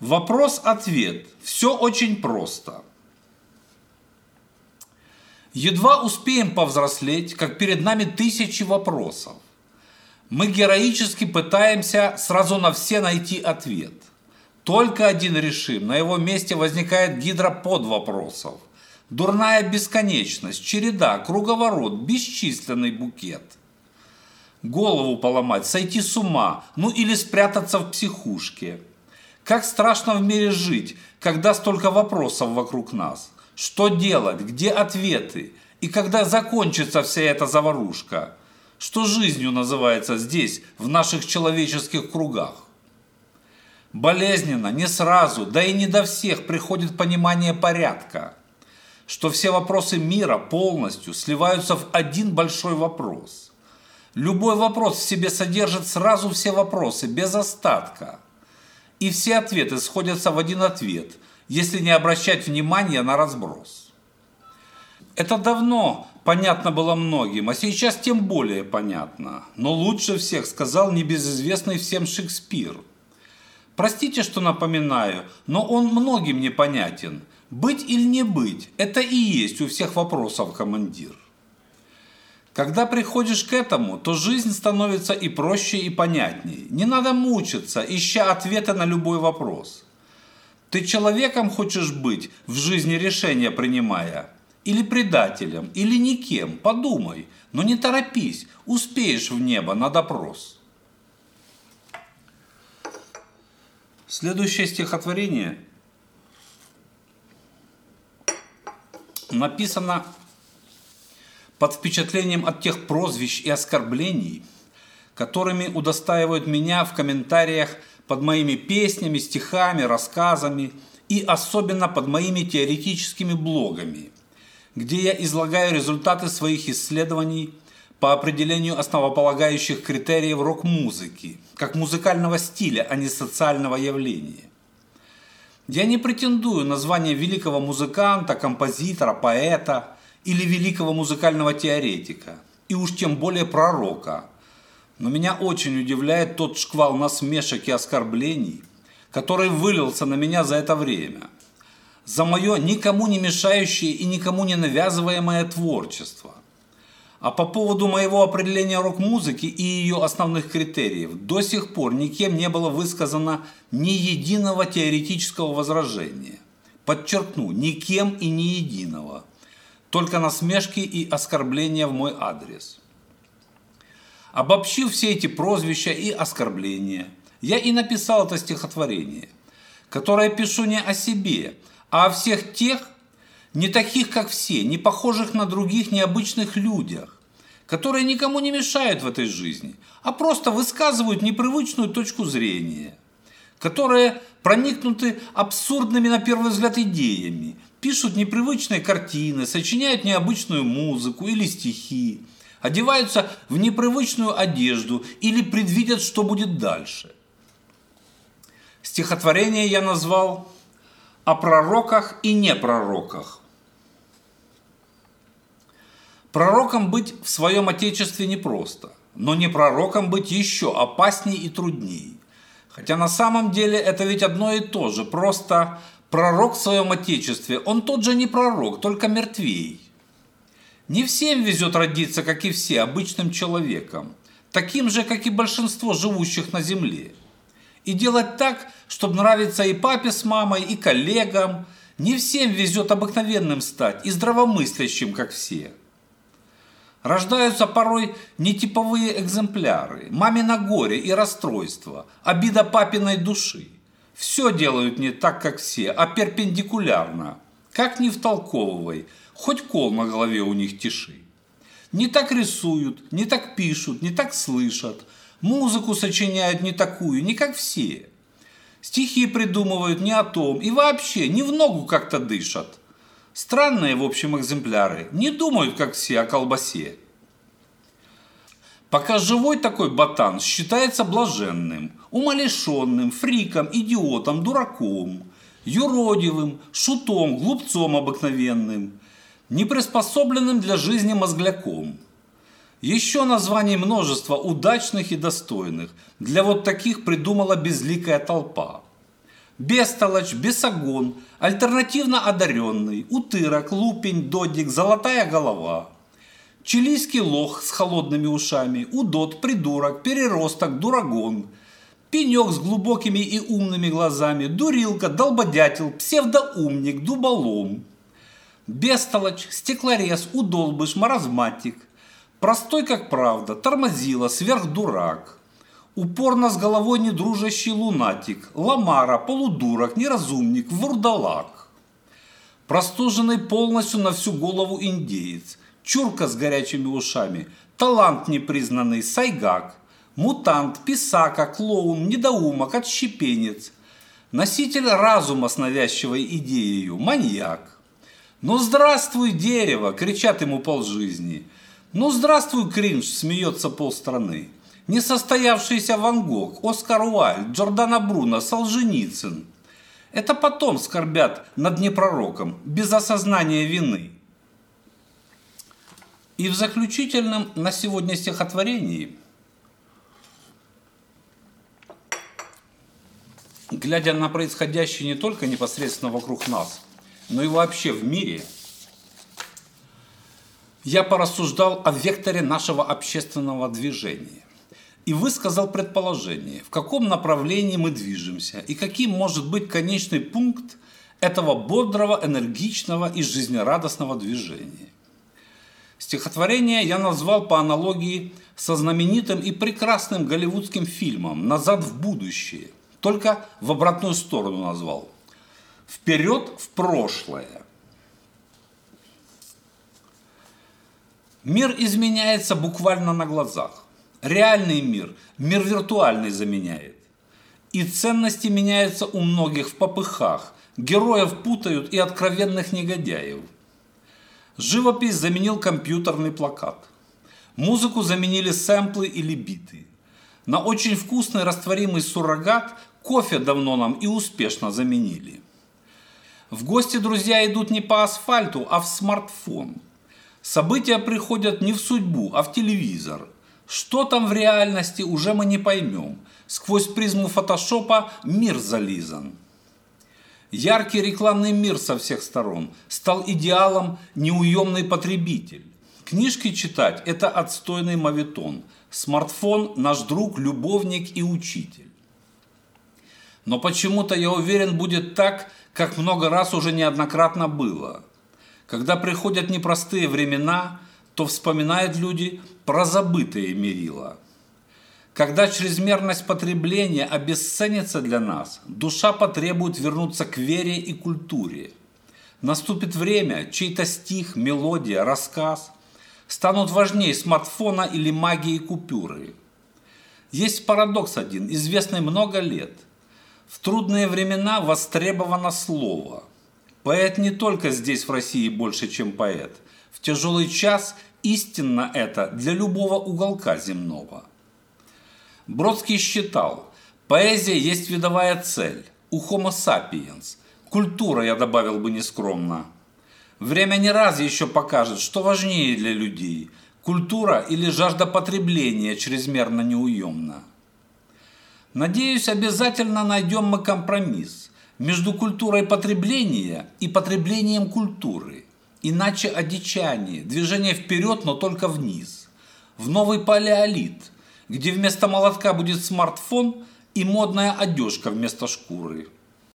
Вопрос-ответ. Все очень просто. Едва успеем повзрослеть, как перед нами тысячи вопросов. Мы героически пытаемся сразу на все найти ответ. Только один решим, на его месте возникает гидра под вопросов. Дурная бесконечность, череда, круговорот, бесчисленный букет. Голову поломать, сойти с ума, ну или спрятаться в психушке. Как страшно в мире жить, когда столько вопросов вокруг нас. Что делать, где ответы и когда закончится вся эта заварушка. Что жизнью называется здесь, в наших человеческих кругах. Болезненно, не сразу, да и не до всех приходит понимание порядка, что все вопросы мира полностью сливаются в один большой вопрос. Любой вопрос в себе содержит сразу все вопросы, без остатка. И все ответы сходятся в один ответ, если не обращать внимания на разброс. Это давно понятно было многим, а сейчас тем более понятно. Но лучше всех сказал небезызвестный всем Шекспир – Простите, что напоминаю, но он многим непонятен. Быть или не быть – это и есть у всех вопросов командир. Когда приходишь к этому, то жизнь становится и проще, и понятней. Не надо мучиться, ища ответы на любой вопрос. Ты человеком хочешь быть, в жизни решения принимая? Или предателем, или никем? Подумай, но не торопись, успеешь в небо на допрос. Следующее стихотворение написано под впечатлением от тех прозвищ и оскорблений, которыми удостаивают меня в комментариях под моими песнями, стихами, рассказами и особенно под моими теоретическими блогами, где я излагаю результаты своих исследований по определению основополагающих критериев рок-музыки, как музыкального стиля, а не социального явления. Я не претендую на звание великого музыканта, композитора, поэта или великого музыкального теоретика, и уж тем более пророка. Но меня очень удивляет тот шквал насмешек и оскорблений, который вылился на меня за это время. За мое никому не мешающее и никому не навязываемое творчество а по поводу моего определения рок-музыки и ее основных критериев до сих пор никем не было высказано ни единого теоретического возражения. Подчеркну, никем и ни единого. Только насмешки и оскорбления в мой адрес. Обобщив все эти прозвища и оскорбления, я и написал это стихотворение, которое пишу не о себе, а о всех тех, не таких, как все, не похожих на других необычных людях, которые никому не мешают в этой жизни, а просто высказывают непривычную точку зрения, которые проникнуты абсурдными на первый взгляд идеями, пишут непривычные картины, сочиняют необычную музыку или стихи, одеваются в непривычную одежду или предвидят, что будет дальше. Стихотворение я назвал «О пророках и непророках». Пророком быть в своем отечестве непросто, но не пророком быть еще опаснее и труднее. Хотя на самом деле это ведь одно и то же, просто пророк в своем отечестве, он тот же не пророк, только мертвей. Не всем везет родиться, как и все, обычным человеком, таким же, как и большинство живущих на земле. И делать так, чтобы нравиться и папе с мамой, и коллегам. Не всем везет обыкновенным стать и здравомыслящим, как все. Рождаются порой нетиповые экземпляры, мамино горе и расстройство, обида папиной души. Все делают не так, как все, а перпендикулярно. Как не втолковывай, хоть кол на голове у них тиши. Не так рисуют, не так пишут, не так слышат. Музыку сочиняют не такую, не как все. Стихи придумывают не о том и вообще не в ногу как-то дышат. Странные, в общем, экземпляры. Не думают, как все, о колбасе. Пока живой такой ботан считается блаженным, умалишенным, фриком, идиотом, дураком, юродивым, шутом, глупцом обыкновенным, неприспособленным для жизни мозгляком. Еще названий множество удачных и достойных. Для вот таких придумала безликая толпа. Бестолочь, бесогон, альтернативно одаренный, утырок, лупень, додик, золотая голова. Чилийский лох с холодными ушами, удот, придурок, переросток, дурагон. Пенек с глубокими и умными глазами, дурилка, долбодятел, псевдоумник, дуболом. Бестолочь, стеклорез, удолбыш, маразматик. Простой, как правда, тормозила, сверхдурак. Упорно с головой недружащий лунатик, ламара, полудурок, неразумник, вурдалак. Простуженный полностью на всю голову индеец, чурка с горячими ушами, талант непризнанный, сайгак, мутант, писака, клоун, недоумок, отщепенец, носитель разума с навязчивой идеей, маньяк. «Ну здравствуй, дерево!» – кричат ему полжизни. «Ну здравствуй, кринж!» – смеется полстраны. Несостоявшийся Ван Гог, Оскар Уайльд, Джордана Бруно, Солженицын. Это потом скорбят над непророком, без осознания вины. И в заключительном на сегодня стихотворении, глядя на происходящее не только непосредственно вокруг нас, но и вообще в мире, я порассуждал о векторе нашего общественного движения и высказал предположение, в каком направлении мы движемся и каким может быть конечный пункт этого бодрого, энергичного и жизнерадостного движения. Стихотворение я назвал по аналогии со знаменитым и прекрасным голливудским фильмом «Назад в будущее», только в обратную сторону назвал. «Вперед в прошлое». Мир изменяется буквально на глазах. Реальный мир мир виртуальный заменяет. И ценности меняются у многих в попыхах. Героев путают и откровенных негодяев. Живопись заменил компьютерный плакат. Музыку заменили сэмплы или биты. На очень вкусный растворимый суррогат кофе давно нам и успешно заменили. В гости друзья идут не по асфальту, а в смартфон. События приходят не в судьбу, а в телевизор – что там в реальности, уже мы не поймем. Сквозь призму фотошопа мир зализан. Яркий рекламный мир со всех сторон стал идеалом неуемный потребитель. Книжки читать – это отстойный мавитон. Смартфон – наш друг, любовник и учитель. Но почему-то, я уверен, будет так, как много раз уже неоднократно было. Когда приходят непростые времена – то вспоминают люди про забытые мерила. Когда чрезмерность потребления обесценится для нас, душа потребует вернуться к вере и культуре. Наступит время, чей-то стих, мелодия, рассказ станут важнее смартфона или магии купюры. Есть парадокс один, известный много лет. В трудные времена востребовано слово. Поэт не только здесь, в России, больше, чем поэт – в тяжелый час истинно это для любого уголка земного. Бродский считал, поэзия есть видовая цель, у Homo sapiens. Культура, я добавил бы нескромно. Время не раз еще покажет, что важнее для людей – культура или жажда потребления чрезмерно неуемна. Надеюсь, обязательно найдем мы компромисс между культурой потребления и потреблением культуры – Иначе одичание, движение вперед, но только вниз. В новый палеолит, где вместо молотка будет смартфон и модная одежка вместо шкуры –